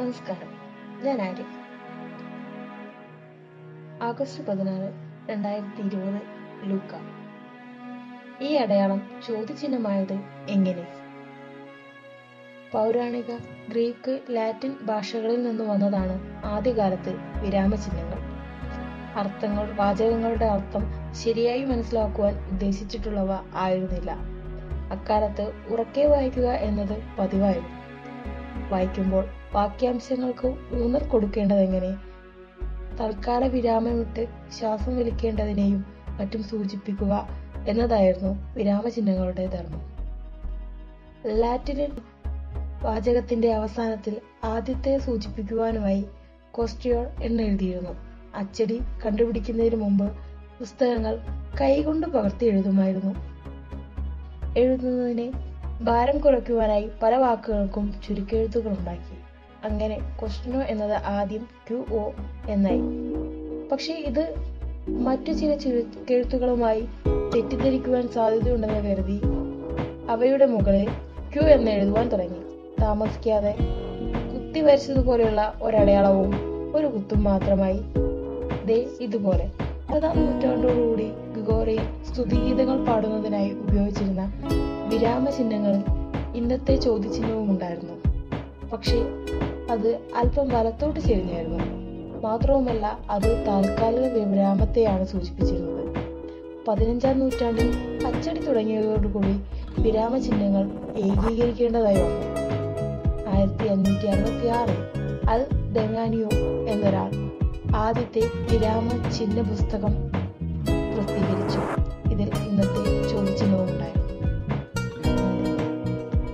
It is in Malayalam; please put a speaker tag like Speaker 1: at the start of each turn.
Speaker 1: നമസ്കാരം. ഞാൻ ആര്യ ആഗസ്റ്റ് പതിനാറ് രണ്ടായിരത്തി ഇരുപത് ലൂക്ക. ഈ അടയാളം ചോദ്യചിഹ്നമായത് എങ്ങനെ? പൗരാണിക ഗ്രീക്ക് ലാറ്റിൻ ഭാഷകളിൽ നിന്ന് വന്നതാണ് ആദ്യകാലത്ത് വിരാമചിഹ്നങ്ങൾ. അർത്ഥങ്ങൾ വാചകങ്ങളുടെ അർത്ഥം ശരിയായി മനസ്സിലാക്കുവാൻ ഉദ്ദേശിച്ചിട്ടുള്ളവ ആയിരുന്നില്ല. അക്കാലത്ത് ഉറക്കെ വായിക്കുക എന്നത് പതിവായിരുന്നു. വായിക്കുമ്പോൾ വാക്യാംശങ്ങൾക്ക് ഊന്നൽ കൊടുക്കേണ്ടതെങ്ങനെ തൽക്കാല വിരാമമിട്ട് ശ്വാസം വലിക്കേണ്ടതിനെയും മറ്റും സൂചിപ്പിക്കുക എന്നതായിരുന്നു വിരാമചിഹ്നങ്ങളുടെ ധർമ്മം. ലാറ്റിനിൽ വാചകത്തിന്റെ അവസാനത്തിൽ ആദ്യത്തെ സൂചിപ്പിക്കുവാനുമായി കോസ്റ്റിയോർ എന്നെഴുതിയിരുന്നു. അച്ചടി കണ്ടുപിടിക്കുന്നതിന് മുമ്പ് പുസ്തകങ്ങൾ കൈകൊണ്ട് പകർത്തി എഴുതുമായിരുന്നു. എഴുതുന്നതിനെ ഭാരം കുറയ്ക്കുവാനായി പല വാക്കുകൾക്കും ചുരുക്കെഴുത്തുകൾ ഉണ്ടാക്കി. അങ്ങനെ ക്വസ്റ്റനോ എന്നത് ആദ്യം ക്യു ഒ എന്നായി. പക്ഷേ ഇത് മറ്റു ചില ചുരുക്കെഴുത്തുകളുമായി തെറ്റിദ്ധരിക്കുവാൻ സാധ്യതയുണ്ടെന്ന് കരുതി അവയുടെ മുകളിൽ ക്യു എന്ന് എഴുതുവാൻ തുടങ്ങി. താമസിക്കാതെ കുത്തി വരച്ചതുപോലെയുള്ള ഒരടയാളവും ഒരു കുത്തും മാത്രമായി. ദേ ഇതുപോലെ. പതാം നൂറ്റാണ്ടോടുകൂടി ഗുഗോറയിൽ സ്തുതിഗീതങ്ങൾ പാടുന്നതിനായി ഉപയോഗിച്ചിരുന്ന വിരാമചിഹ്നങ്ങളിൽ ഇന്നത്തെ ചോദ്യചിഹ്നവും ഉണ്ടായിരുന്നു പക്ഷേ അത് അല്പം വലത്തോട്ട് ചെരിഞ്ഞായിരുന്നു. മാത്രവുമല്ല അത് താൽക്കാലിക വിരാമത്തെയാണ് സൂചിപ്പിച്ചിരുന്നത്. പതിനഞ്ചാം നൂറ്റാണ്ടിൽ അച്ചടി തുടങ്ങിയതോടുകൂടി വിരാമചിഹ്നങ്ങൾ ഏകീകരിക്കേണ്ടതായി വന്നു. ആയിരത്തി അഞ്ഞൂറ്റി അറുപത്തി ആറിൽ അൽ ഡെങ്ങാനിയോ എന്നൊരാൾ ആദ്യത്തെ വിരാമ ചിഹ്ന പുസ്തകം പ്രസിദ്ധീകരിച്ചു.